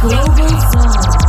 Global Soul.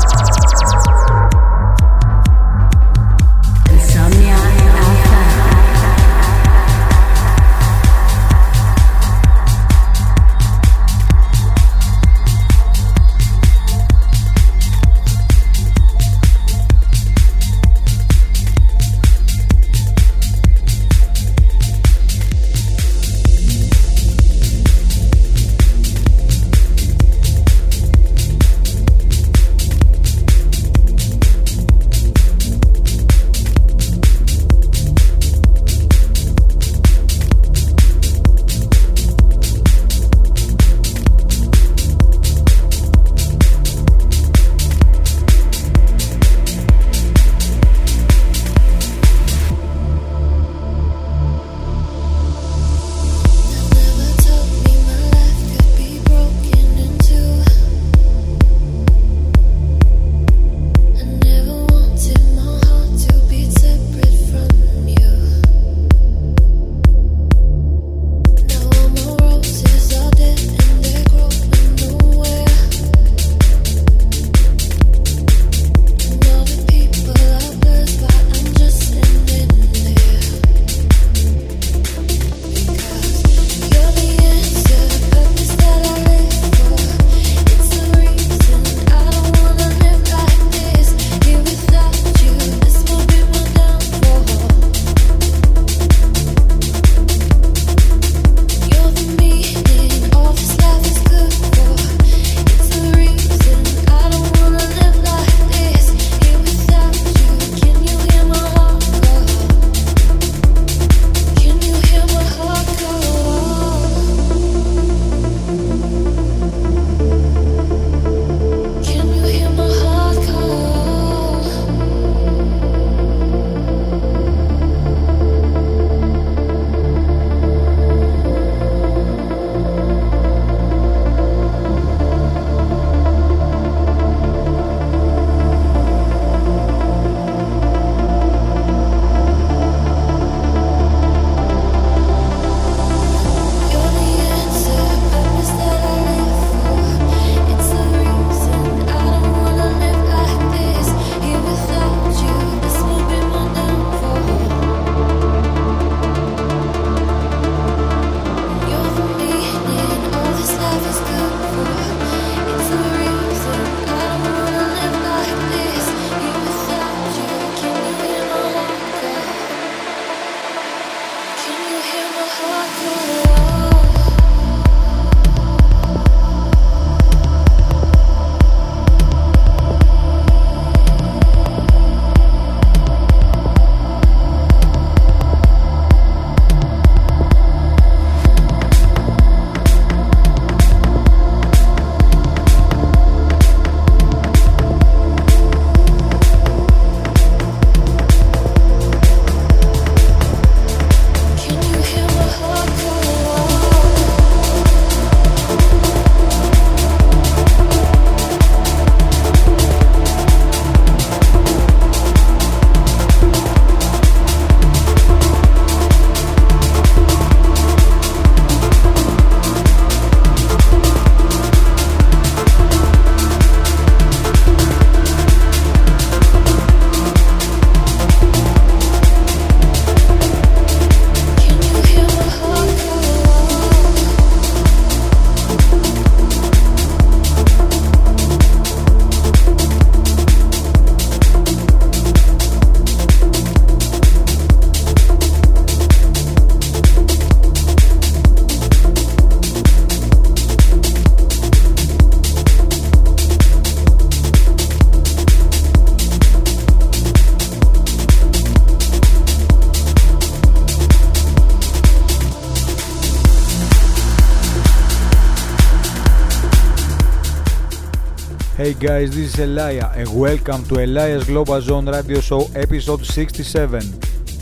Guys, this is Elia and welcome to Elias Global Zone Radio Show episode 67.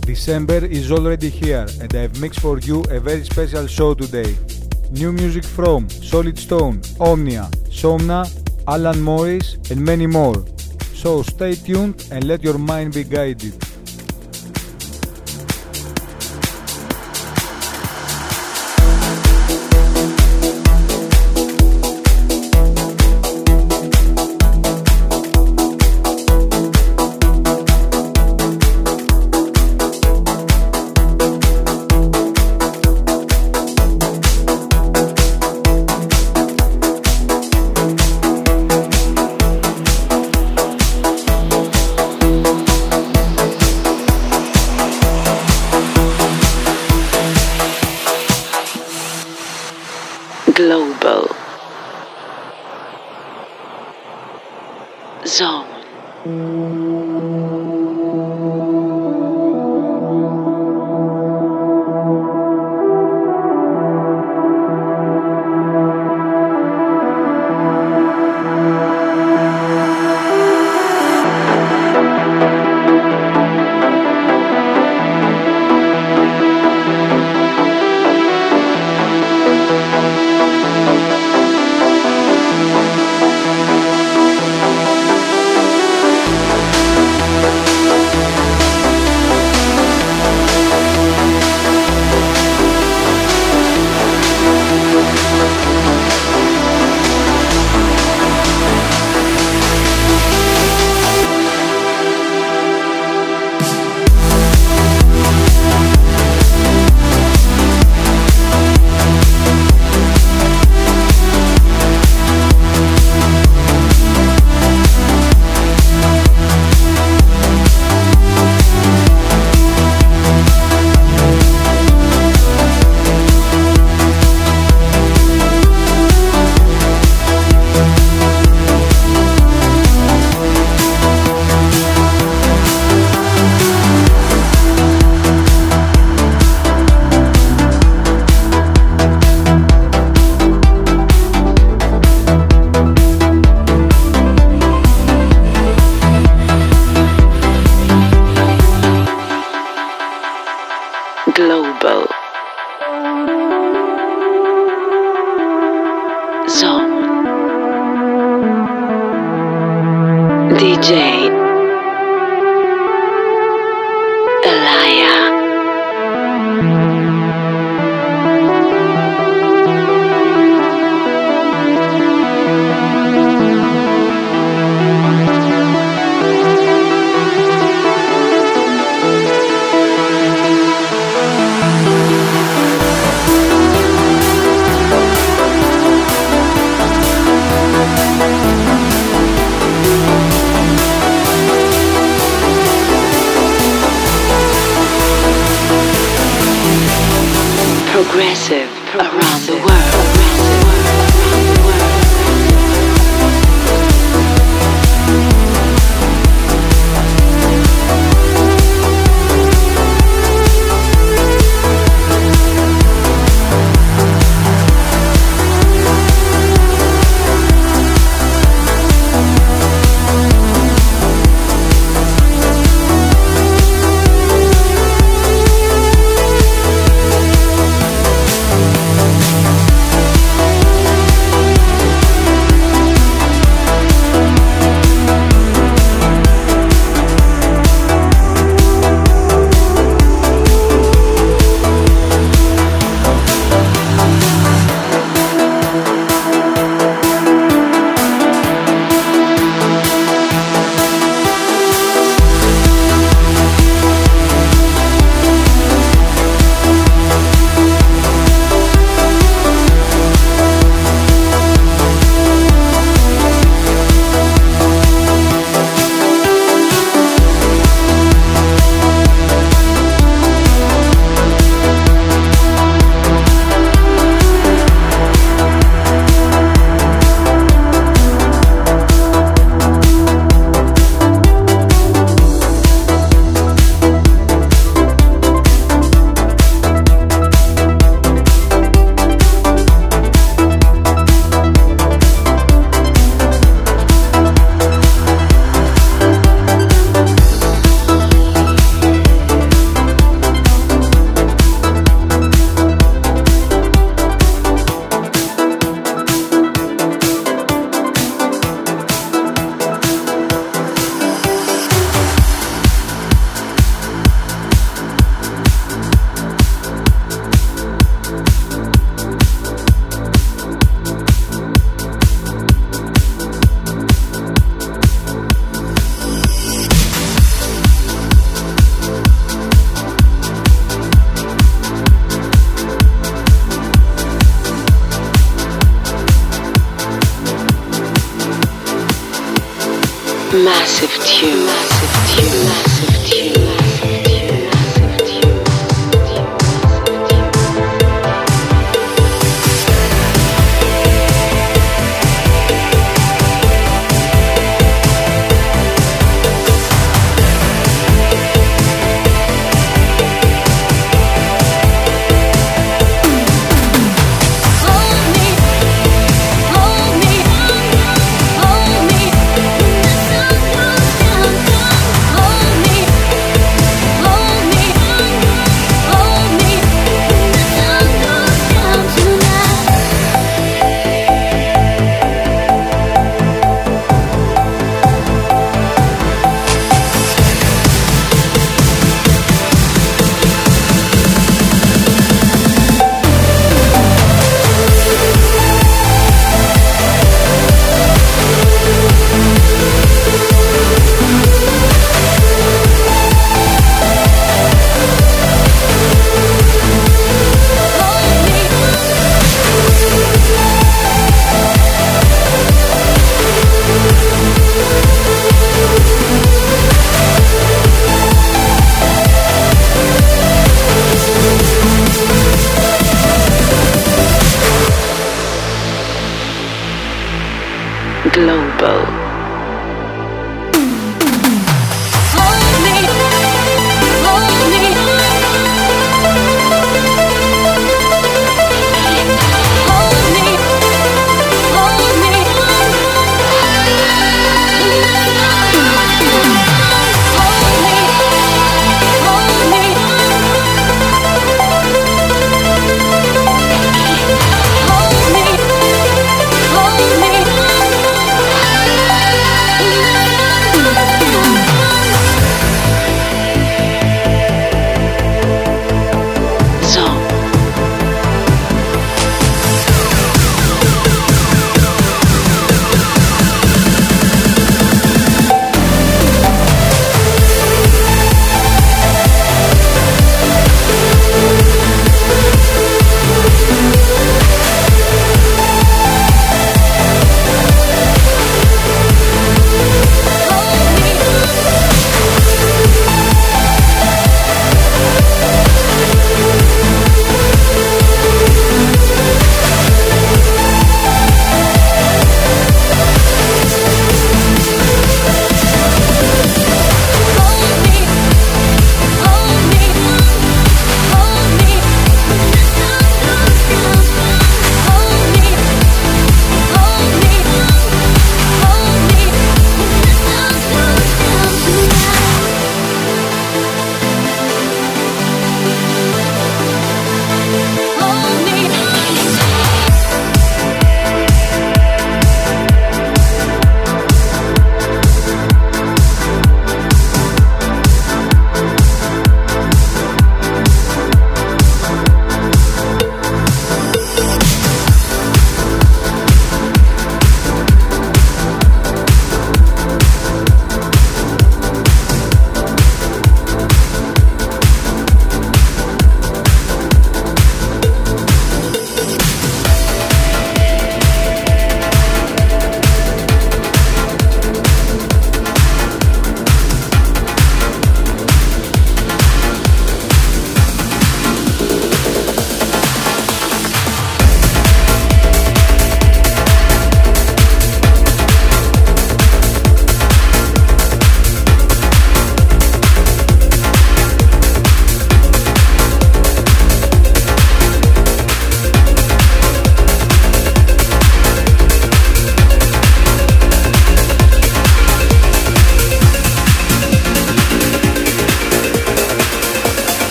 December is already here and I've mixed for you a very special show today. New music from Solid Stone, Omnia, Somna, Alan Morris and many more. So stay tuned and let your mind be guided. Global Zone.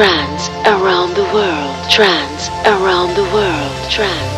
Trance around the world. Trance around the world. Trance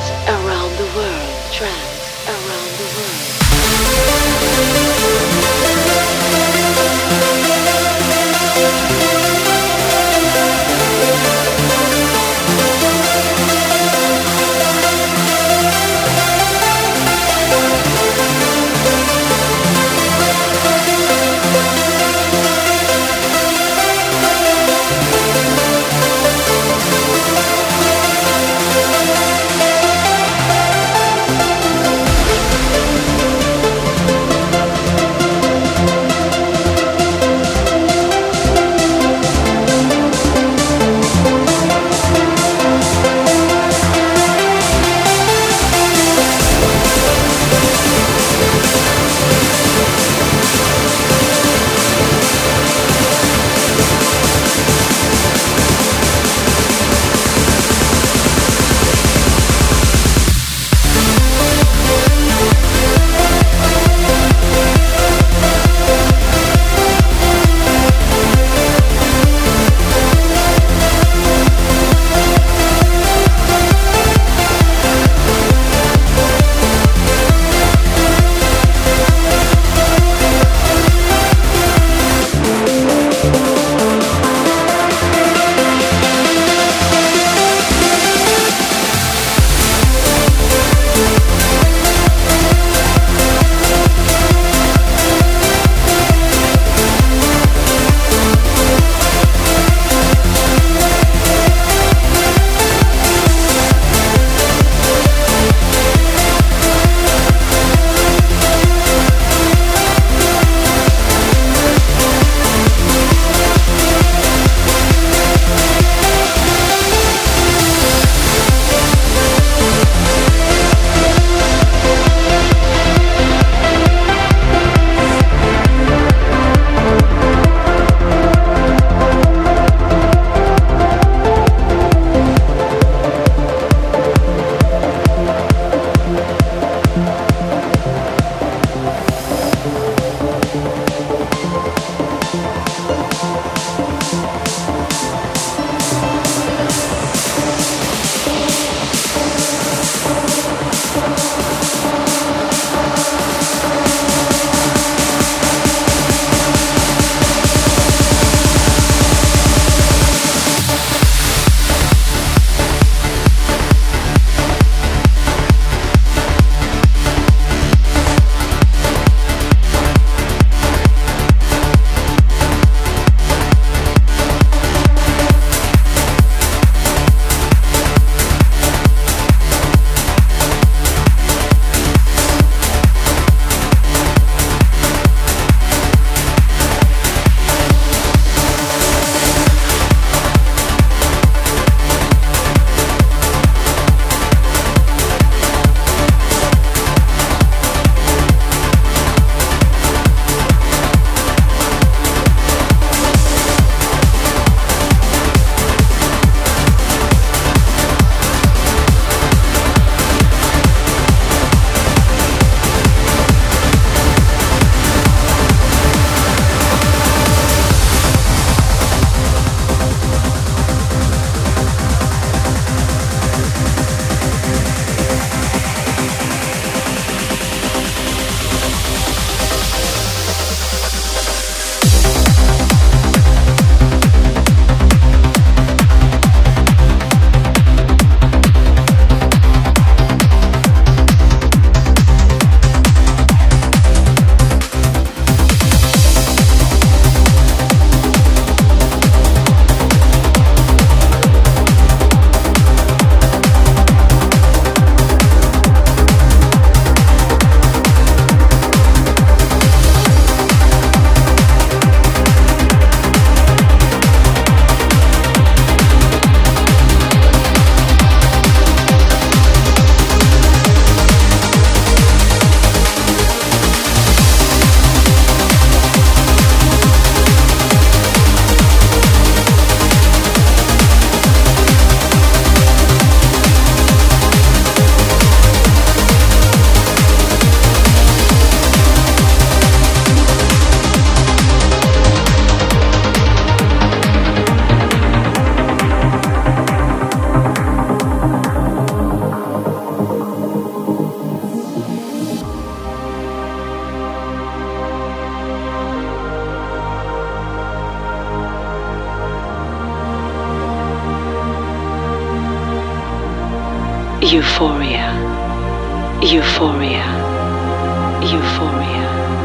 Euphoria.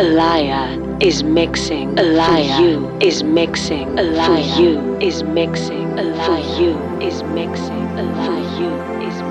Alaya is mixing. For you is mixing. For you is mixing. For you is mixing. For you is mixing.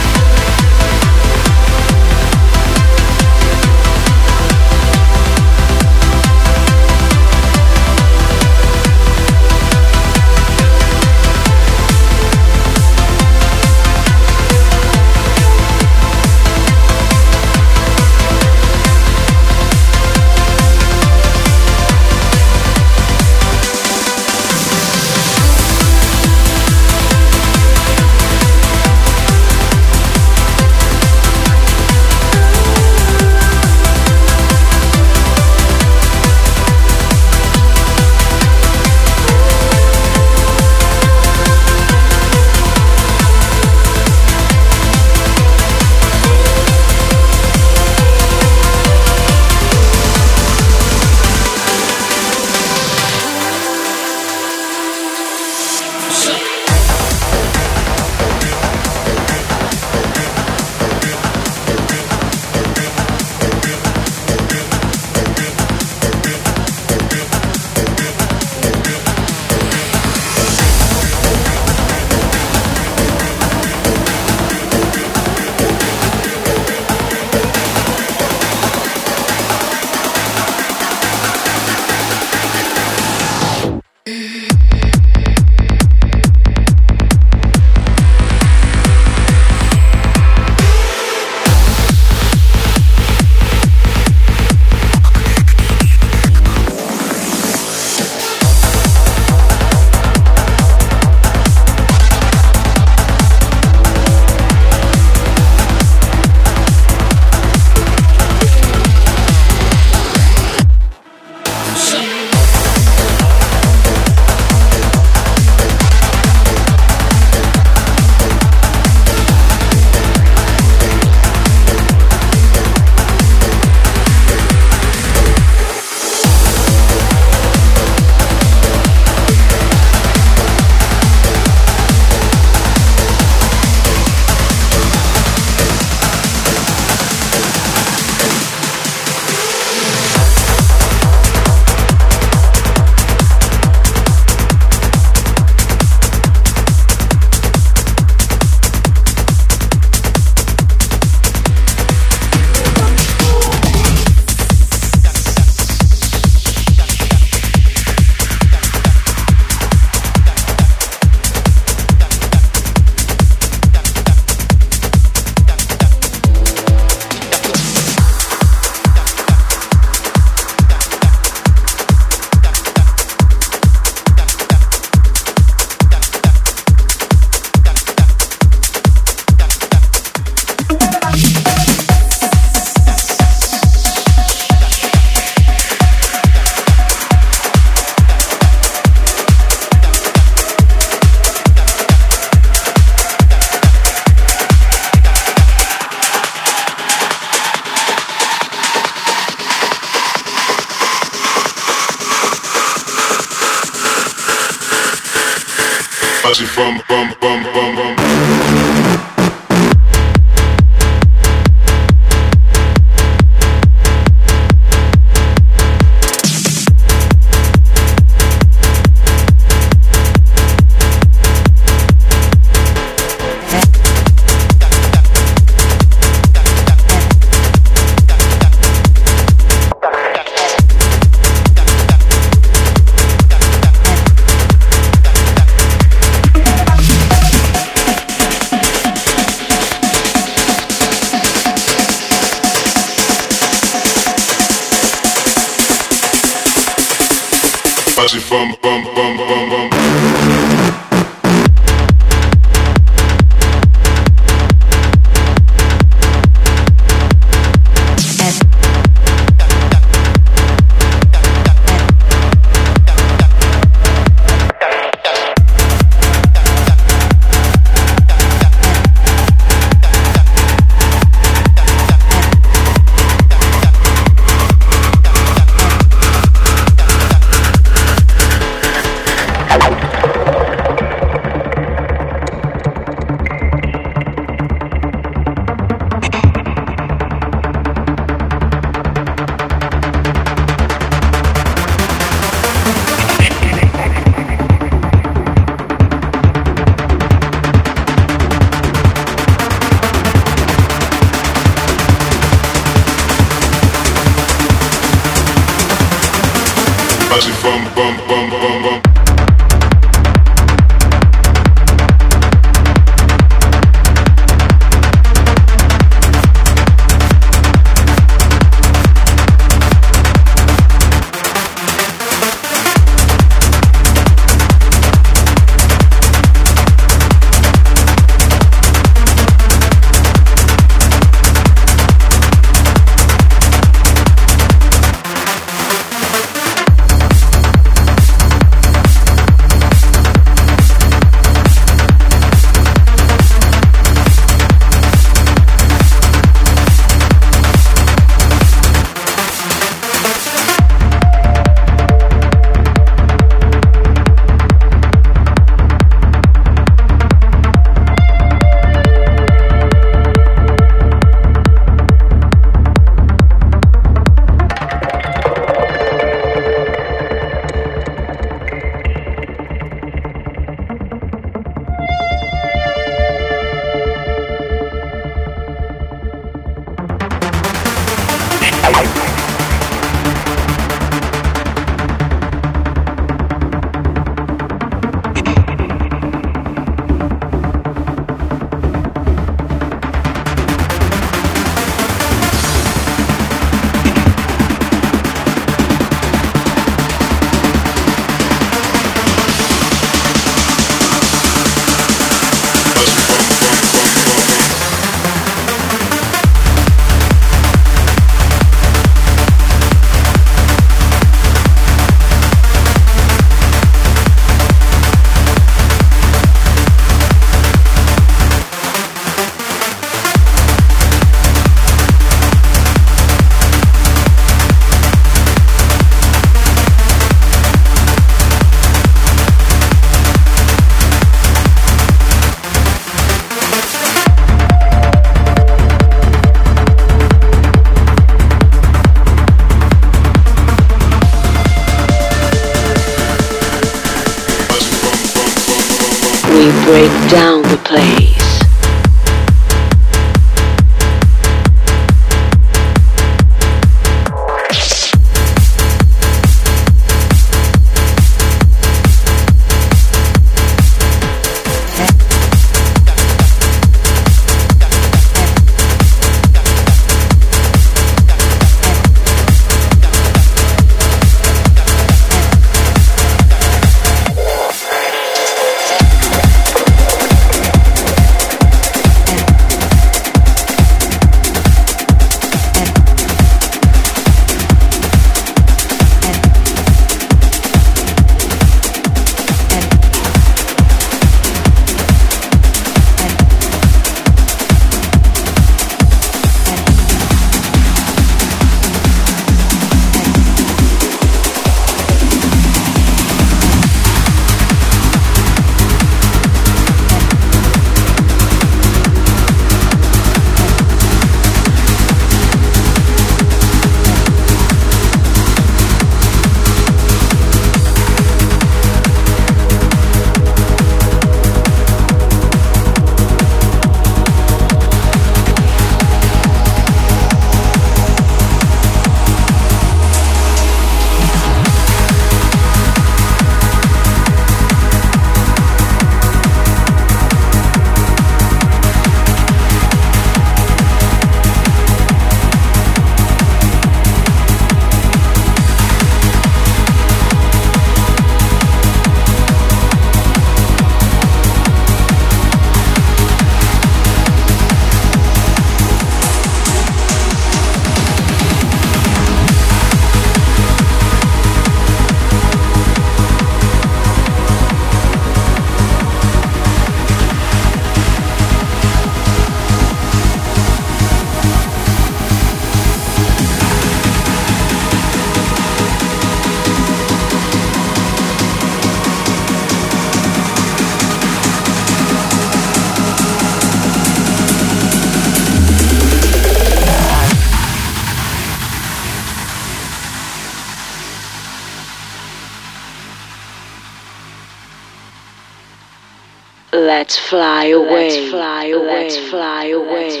Let's fly away. Let's fly away. Let's fly away.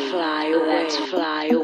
Let's fly away.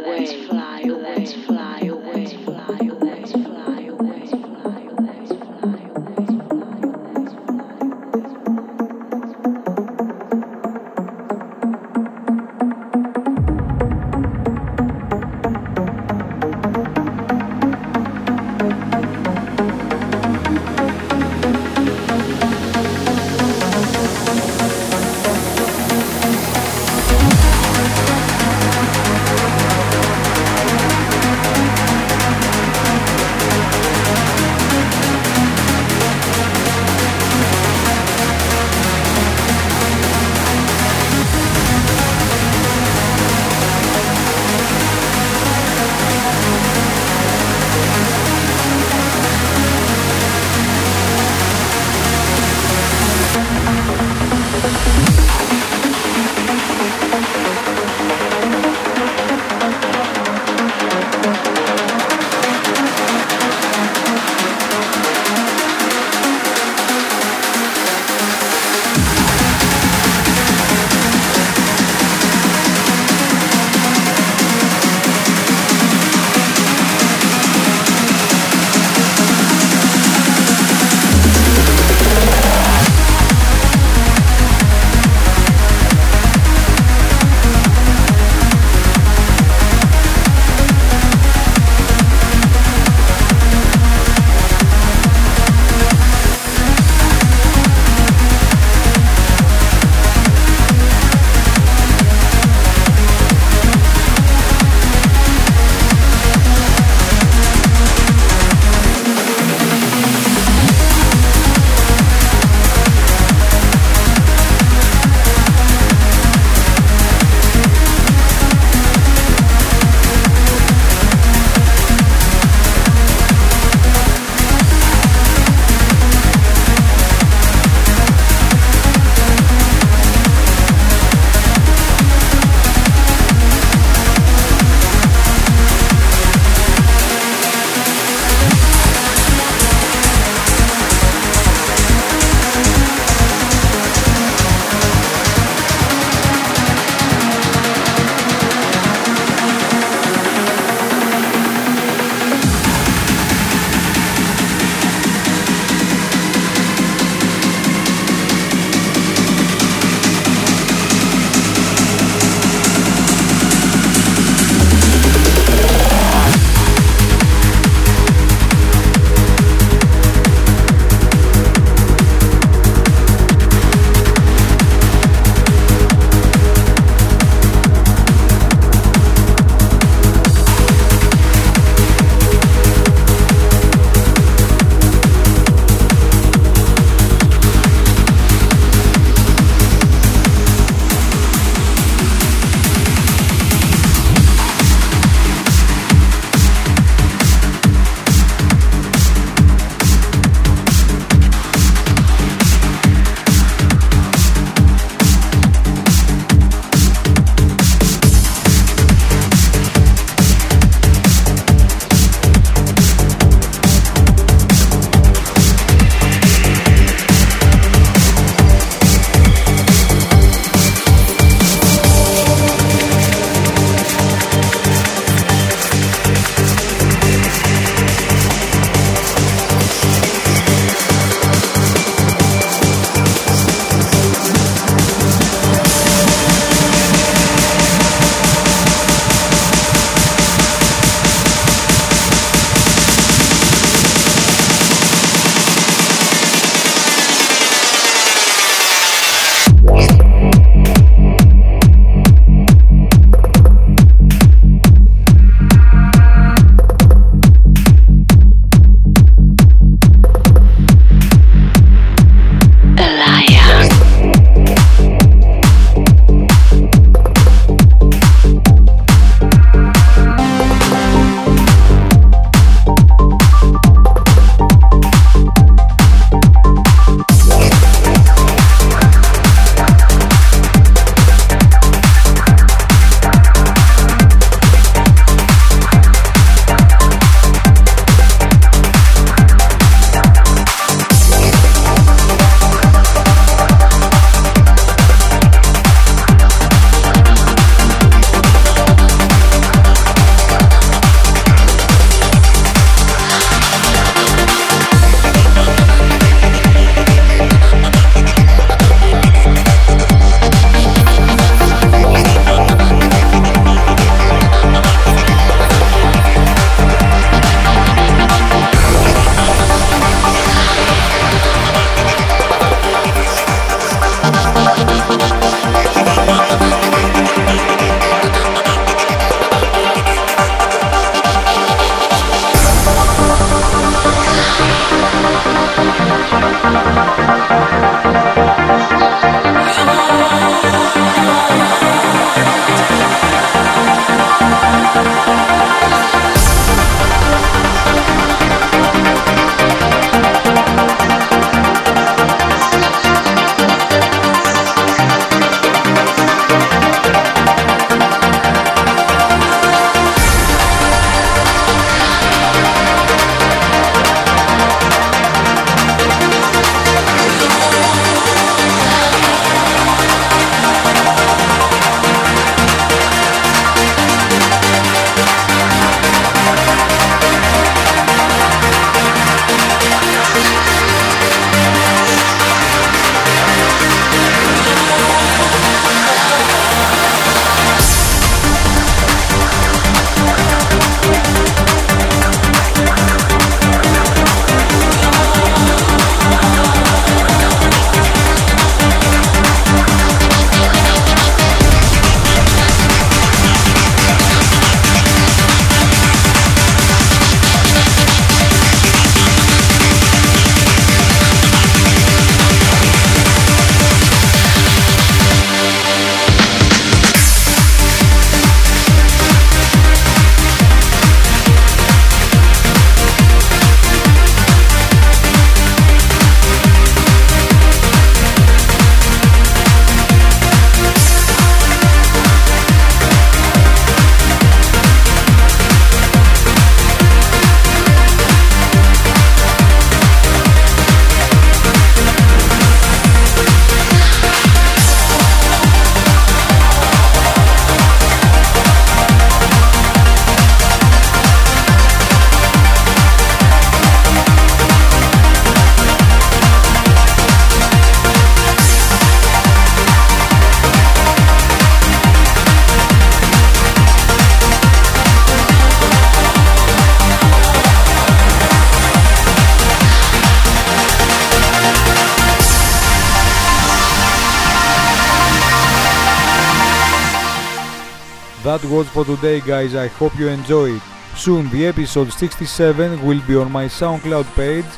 That was for today, guys. I hope you enjoyed. Soon, the episode 67 will be on my SoundCloud page,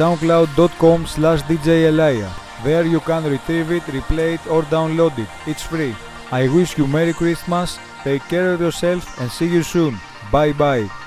soundcloud.com slash djelia. There you can retrieve it, replay it, or download it. It's free. I wish you Merry Christmas, take care of yourself, and see you soon. Bye bye.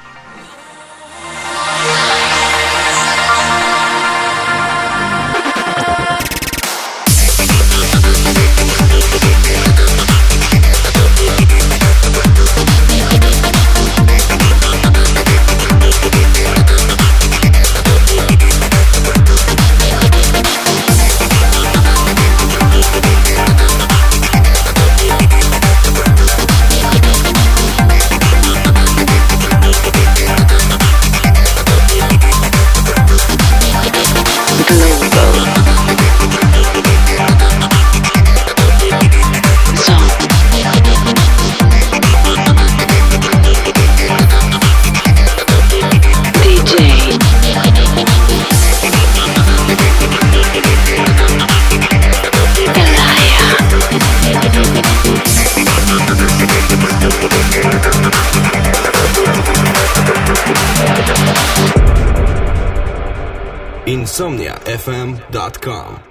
InsomniaFM.com